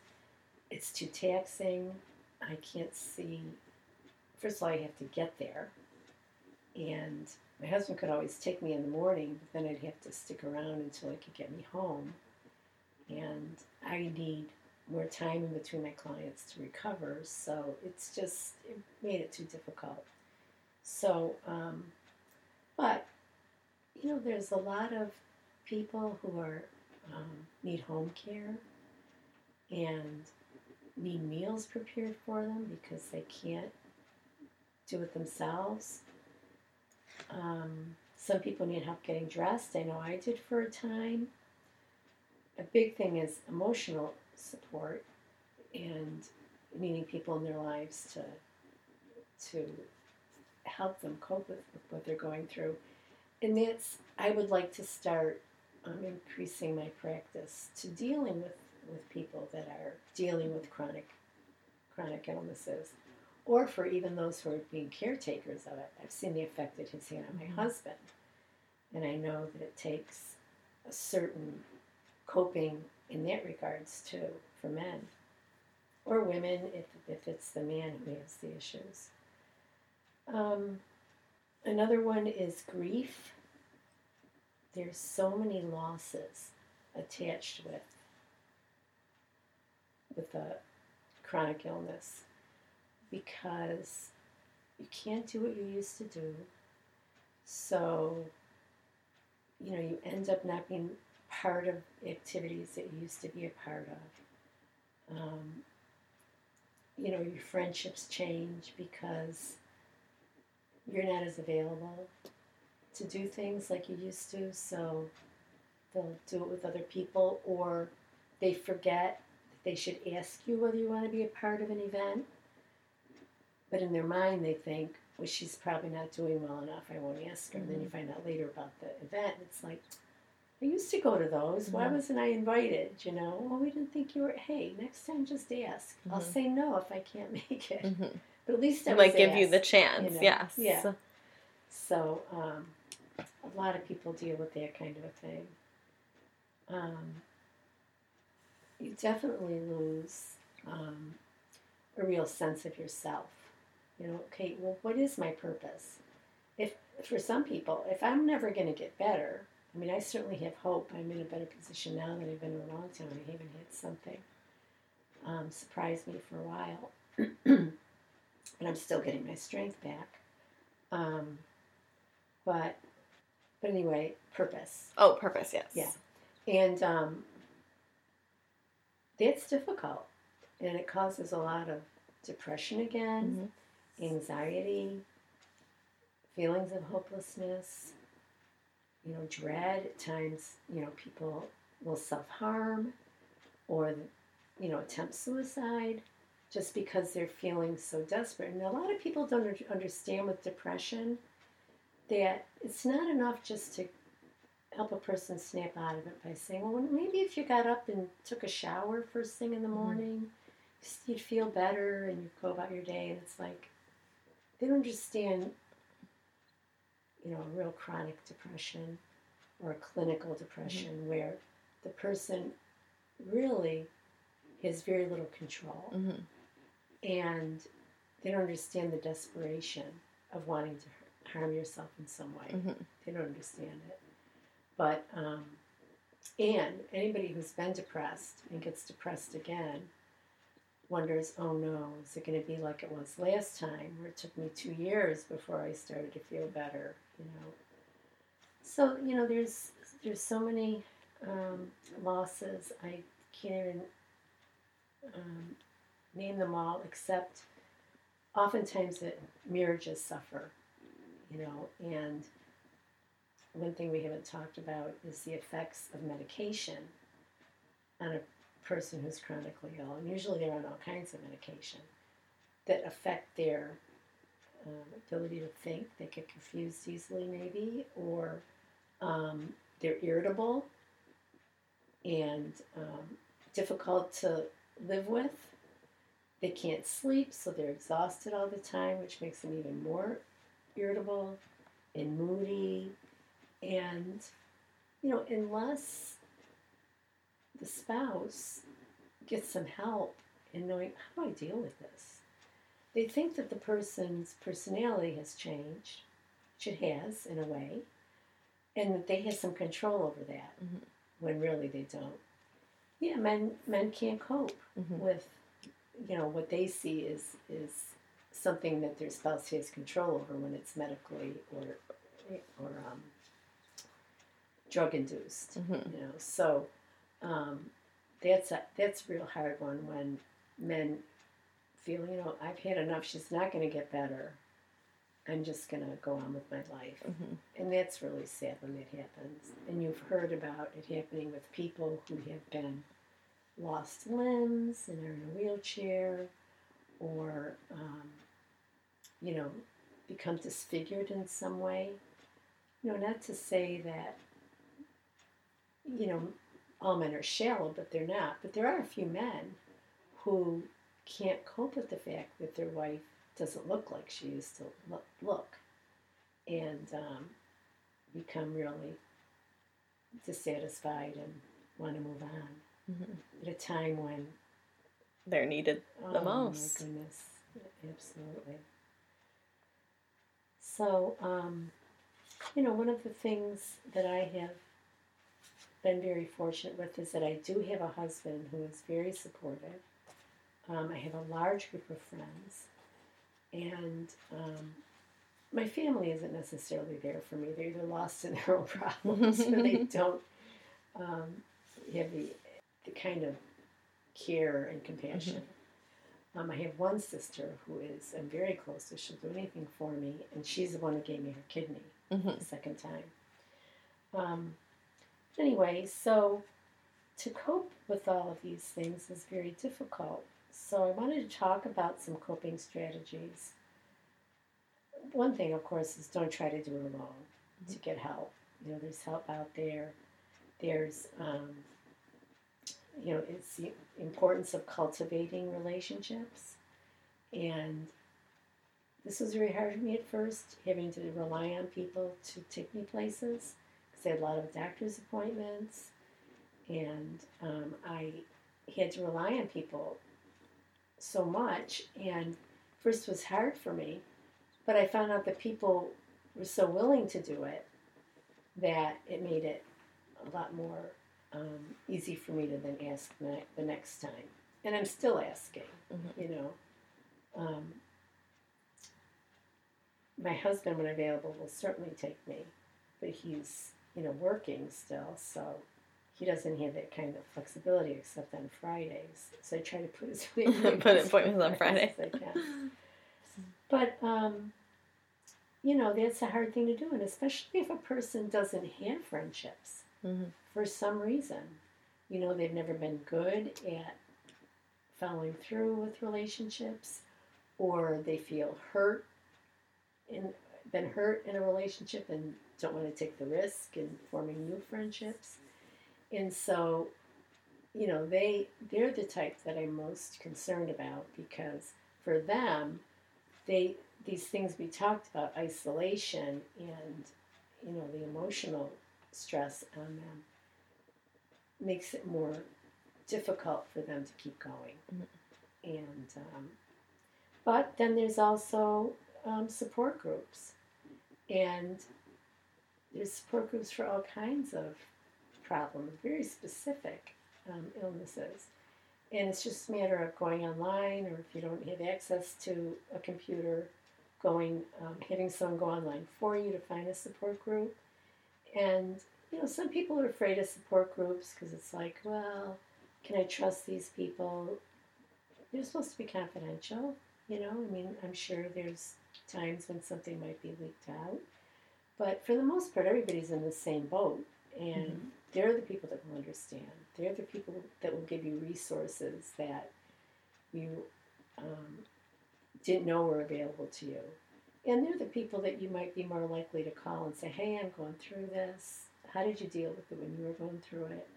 it's too taxing. I can't see. First of all, I have to get there, and my husband could always take me in the morning, but then I'd have to stick around until he could get me home, and I need more time in between my clients to recover. So it's just it made it too difficult. So, um, but you know, there's a lot of people who are um, need home care, and need meals prepared for them because they can't do it themselves. Um, some people need help getting dressed. I know I did for a time. A big thing is emotional support and needing people in their lives to to help them cope with, with what they're going through. And that's I would like to start um, increasing my practice to dealing with with people that are dealing with chronic chronic illnesses, or for even those who are being caretakers of it. I've seen the effect it has had on my mm-hmm. husband, and I know that it takes a certain coping in that regards too for men or women if, if it's the man who has the issues. Um, another one is grief. There's so many losses attached with with a chronic illness because you can't do what you used to do. So, you know, you end up not being part of activities that you used to be a part of. Um, you know, your friendships change because you're not as available to do things like you used to. So they'll do it with other people or they forget they should ask you whether you want to be a part of an event. But in their mind, they think, well, she's probably not doing well enough. I won't ask her. Mm-hmm. And then you mm-hmm. find out later about the event. It's like, I used to go to those. Why Mhm. wasn't I invited? You know, well, we didn't think you were. Hey, next time just ask. I'll Mhm. say no if I can't make it. Mhm. But at least I Like was give you the asked, chance. know. Yes. Yeah. So um, a lot of people deal with that kind of a thing. Um, you definitely lose um, a real sense of yourself. You know, okay, well, what is my purpose? If for some people, if I'm never going to get better, I mean, I certainly have hope. I'm in a better position now than I've been in a long time. I haven't had something um, surprise me for a while, and I'm still getting my strength back. Um, but but anyway, purpose. Oh, purpose. Yes. Yeah. And um, that's difficult. And it causes a lot of depression again, Mhm. anxiety, feelings of hopelessness, you know, dread. At times, you know, people will self harm or, you know, attempt suicide just because they're feeling so desperate. And a lot of people don't understand with depression that it's not enough just to help a person snap out of it by saying, well, maybe if you got up and took a shower first thing in the Mhm. morning, you'd feel better and you'd go about your day. And it's like, they don't understand, you know, a real chronic depression or a clinical depression where the person really has very little control Mhm. and they don't understand the desperation of wanting to harm yourself in some way. Mhm. They don't understand it. But, um, and anybody who's been depressed and gets depressed again wonders, oh no, is it going to be like it was last time where it took me two years before I started to feel better, you know? So, you know, there's, there's so many um, losses. I can't even um, name them all, except oftentimes that marriages suffer, you know, and one thing we haven't talked about is the effects of medication on a person who's chronically ill. And usually they're on all kinds of medication that affect their um, ability to think. They get confused easily, maybe, or um, they're irritable and um, difficult to live with. They can't sleep, so they're exhausted all the time, which makes them even more irritable and moody. And, you know, unless the spouse gets some help in knowing how do I deal with this, they think that the person's personality has changed, which it has in a way, and that they have some control over that Mhm. when really they don't. Yeah, men men can't cope Mhm. with you know what they see is is something that their spouse has control over when it's medically or or um, drug induced Mhm. you know so um, that's a that's a real hard one when men feel you know I've had enough she's not going to get better I'm just going to go on with my life Mhm. and that's really sad when that happens. And you've heard about it happening with people who have been lost limbs and are in a wheelchair or, um, you know, become disfigured in some way. You know, not to say that, you know, all men are shallow, but they're not. But there are a few men who can't cope with the fact that their wife doesn't look like she used to look. look and um, become really dissatisfied and want to move on Mhm. at a time when They're needed the oh most. goodness absolutely so um, you know one of the things that i have been very fortunate with is that i do have a husband who is very supportive um, i have a large group of friends and um, my family isn't necessarily there for me. They're either lost in their own problems or they don't um, have the, the kind of care and compassion. Um, I have one sister who is, I'm very close to, she'll do anything for me, and she's the one who gave me her kidney Mhm. the second time. Um, anyway, so to cope with all of these things is very difficult. So I wanted to talk about some coping strategies. One thing, of course, is don't try to do it alone to get help. You know, there's help out there. There's, um, you know, it's the importance of cultivating relationships. And this was very hard for me at first, having to rely on people to take me places because I had a lot of doctor's appointments. And um, I had to rely on people so much. And first was hard for me, but I found out that people were so willing to do it that it made it a lot more um, easy for me to then ask the next time. And I'm still asking, Mhm. you know. Um, my husband, when available, will certainly take me, but he's, you know, working still, so he doesn't have that kind of flexibility except on Fridays. So I try to put his Put appointments on Fridays. I can. But um, you know, that's a hard thing to do, and especially if a person doesn't have friendships Mhm. for some reason. You know, they've never been good at following through with relationships, or they feel hurt in been hurt in a relationship and don't want to take the risk in forming new friendships. And so, you know, they they're the type that I'm most concerned about because for them, they these things we talked about, isolation and you know, the emotional stress on them makes it more difficult for them to keep going. Mhm. And um, but then there's also um, support groups, and there's support groups for all kinds of problems, very specific um, illnesses. And it's just a matter of going online, or if you don't have access to a computer, going um, having someone go online for you to find a support group. And you know, some people are afraid of support groups because it's like, well, can I trust these people? They're supposed to be confidential, you know. I mean, I'm sure there's times when something might be leaked out, but for the most part, everybody's in the same boat, and Mhm. they're the people that will understand. They're the people that will give you resources that you um, didn't know were available to you. And they're the people that you might be more likely to call and say, hey, I'm going through this. How did you deal with it when you were going through it?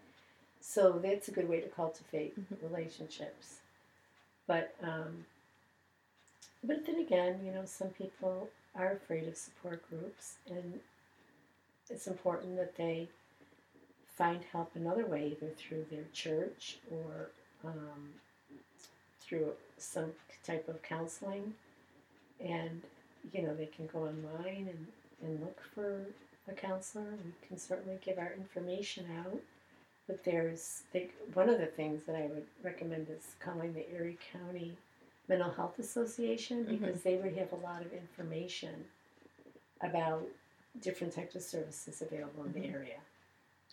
So that's a good way to cultivate Mhm. relationships. But um, but then again, you know, some people are afraid of support groups, and it's important that they find help another way, either through their church or um, through some type of counseling. And, you know, they can go online and, and look for a counselor. We can certainly give our information out. But there's they, one of the things that I would recommend is calling the Erie County Mental Health Association Mhm. because they would have a lot of information about different types of services available in the area.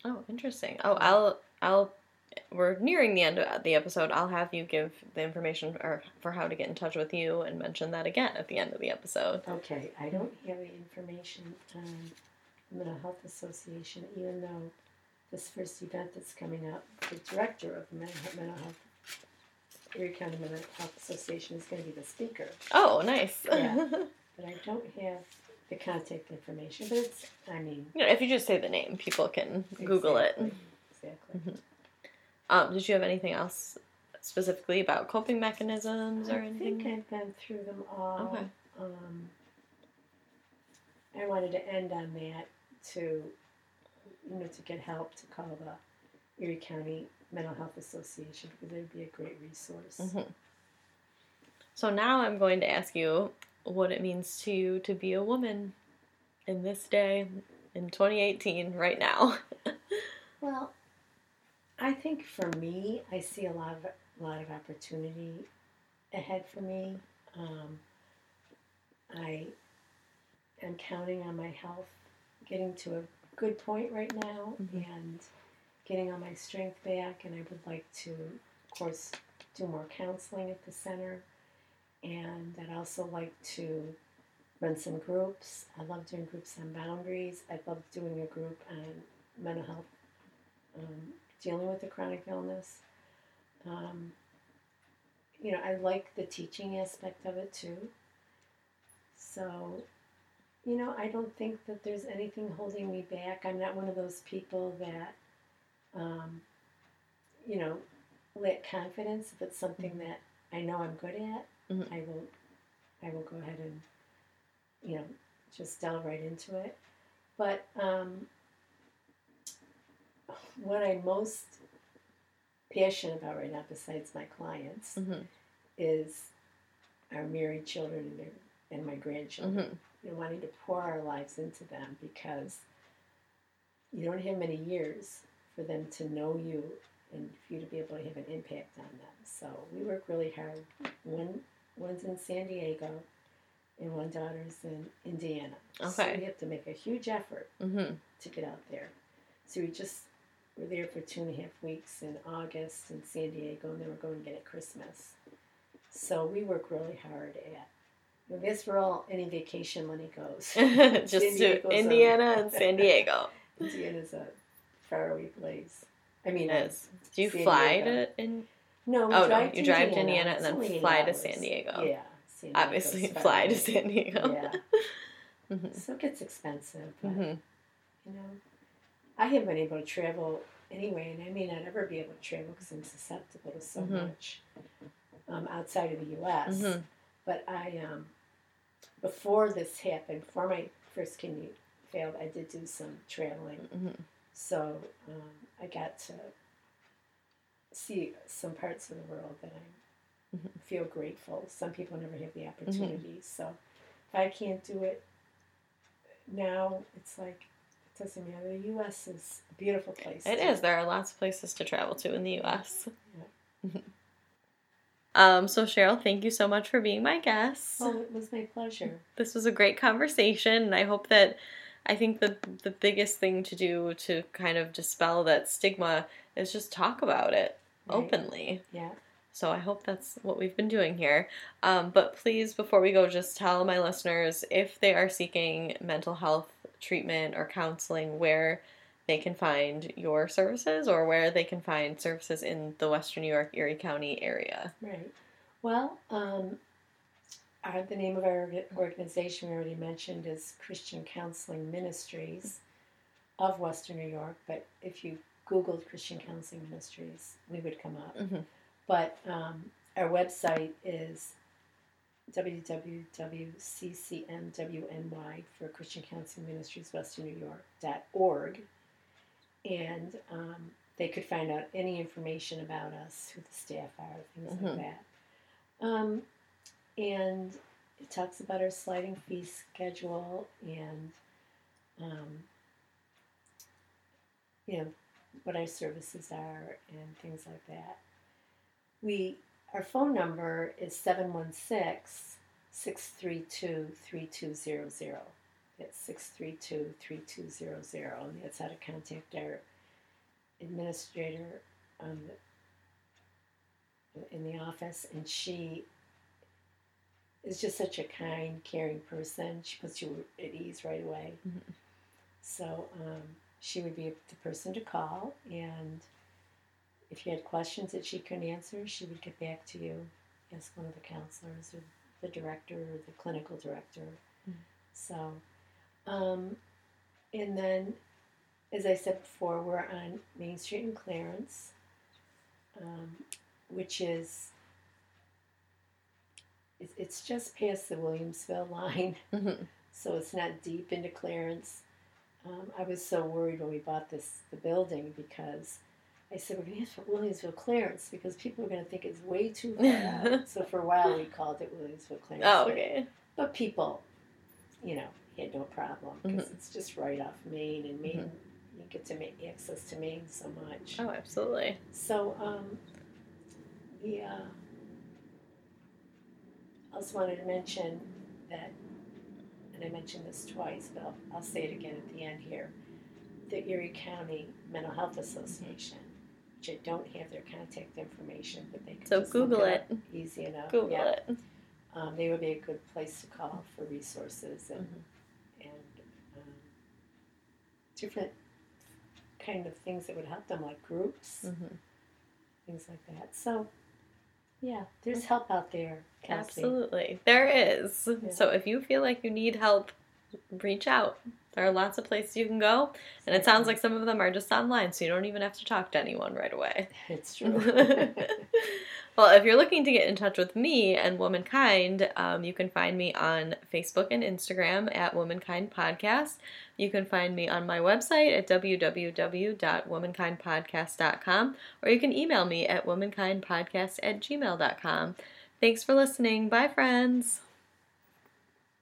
Oh, interesting. Oh, I'll I'll we're nearing the end of the episode. I'll have you give the information or for how to get in touch with you and mention that again at the end of the episode. Okay, I don't have the information on the Mental Health Association, even though this first event that's coming up, the director of the Mental Health, Erie County Mental Health Association is going to be the speaker. Oh, nice. Yeah. But I don't have the contact information, but it's, I mean, you know, if you just say the name, people can Google it. exactly, Exactly. Um, did you have anything else specifically about coping mechanisms or I anything? think I've been through them all. Okay. Um, I wanted to end on that to, you know, to get help to call the Erie County Mental Health Association because it would be a great resource. Mhm. So now I'm going to ask you what it means to you to be a woman in this day in 2018 right now. Well, I think for me, I see a lot of a lot of opportunity ahead for me. Um, I am counting on my health getting to a good point right now Mhm. and getting all my strength back. And I would like to, of course, do more counseling at the center. And I'd also like to run some groups. I love doing groups on boundaries. I love doing a group on mental health um, dealing with a chronic illness. Um, you know, I like the teaching aspect of it too. So, you know, I don't think that there's anything holding me back. I'm not one of those people that um, you know, let confidence. If it's something that I know I'm good at, Mhm. I will, I will go ahead and, you know, just delve right into it. But um, what I'm most passionate about right now, besides my clients, Mhm. is our married children and, their, and my grandchildren. Mhm. And wanting to pour our lives into them because you don't have many years for them to know you and for you to be able to have an impact on them. So we work really hard. One one's in San Diego and one daughter's in Indiana. Okay. So we have to make a huge effort Mhm. to get out there. So we just were there for two and a half weeks in August in San Diego, and then we're going again at Christmas. So we work really hard at. I guess where all any vacation money goes. Just to Indiana and San Diego. Indiana's a faraway place. I mean, It is. Do you San fly Diego. to in no, we Oh no, drive you to drive to Indiana and then fly to. San Diego. Yeah, San Obviously, fly to San Diego. Yeah, Mhm. so it gets expensive. But, Mhm. You know, I haven't been able to travel anyway, and I may not ever be able to travel because I'm susceptible to so Mhm. much um, outside of the U.S. Mhm. But I, um, before this happened, before my first kidney failed, I did do some traveling. So um, I got to see some parts of the world that I Mhm. feel grateful. Some people never have the opportunity. So if I can't do it now, it's like it doesn't matter. The U.S. is a beautiful place. It is. There are lots of places to travel to in the U.S. Yeah. Um, so Cheryl, thank you so much for being my guest. Oh, it was my pleasure. This was a great conversation, and I hope that I think the the biggest thing to do to kind of dispel that stigma is just talk about it Right. openly. Yeah. So I hope that's what we've been doing here. Um, but please, before we go, just tell my listeners if they are seeking mental health treatment or counseling, where they can find your services or where they can find services in the Western New York Erie County area. Right. Well, um, our, the name of our organization we already mentioned is Christian Counseling Ministries of Western New York. But if you Googled Christian Counseling Ministries, we would come up. Mhm. But um, our website is www.ccmwny for Christian Counseling Ministries Western New York dot org, and um, they could find out any information about us, who the staff are, things Mhm. like that. Um, and it talks about our sliding fee schedule and um, you know what our services are and things like that. We our phone number is 716-632-3200. That's 632-3200 and that's how to contact our administrator um, in the office and she is just such a kind, caring person. She puts you at ease right away. Mhm. So um, she would be the person to call, and if you had questions that she couldn't answer, she would get back to you, ask one of the counselors or the director or the clinical director. Mhm. So, um, and then, as I said before, we're on Main Street in Clarence, um, which is it's- it's just past the Williamsville line, Mhm. so it's not deep into Clarence. Um, I was so worried when we bought this the building because I said we're going to have Williamsville Clarence because people are going to think it's way too far out. so for a while we called it Williamsville Clarence. Oh, but- okay. But people, you know, had no problem because Mhm. it's just right off Main and Main. You get to make access to Main so much. Oh, absolutely. So, um, the, uh, I also wanted to mention that, and I mentioned this twice, but I'll, I'll say it again at the end here. The Erie County Mental Health Association, which I don't have their contact information, but they can So just Google up it. Easy enough. Google yeah. it. Um, they would be a good place to call for resources and, Mhm. and um, different kind of things that would help them, like groups Mhm. things like that. So, yeah, there's help out there, Kelsey. Absolutely. There is. Yeah. So if you feel like you need help, reach out. There are lots of places you can go, and it sounds like some of them are just online, so you don't even have to talk to anyone right away. It's true. well, if you're looking to get in touch with me and Womankind, um, you can find me on Facebook and Instagram at Womankind Podcast. You can find me on my website at www.womankindpodcast.com, or you can email me at womankindpodcast at gmail.com. Thanks for listening. Bye, friends.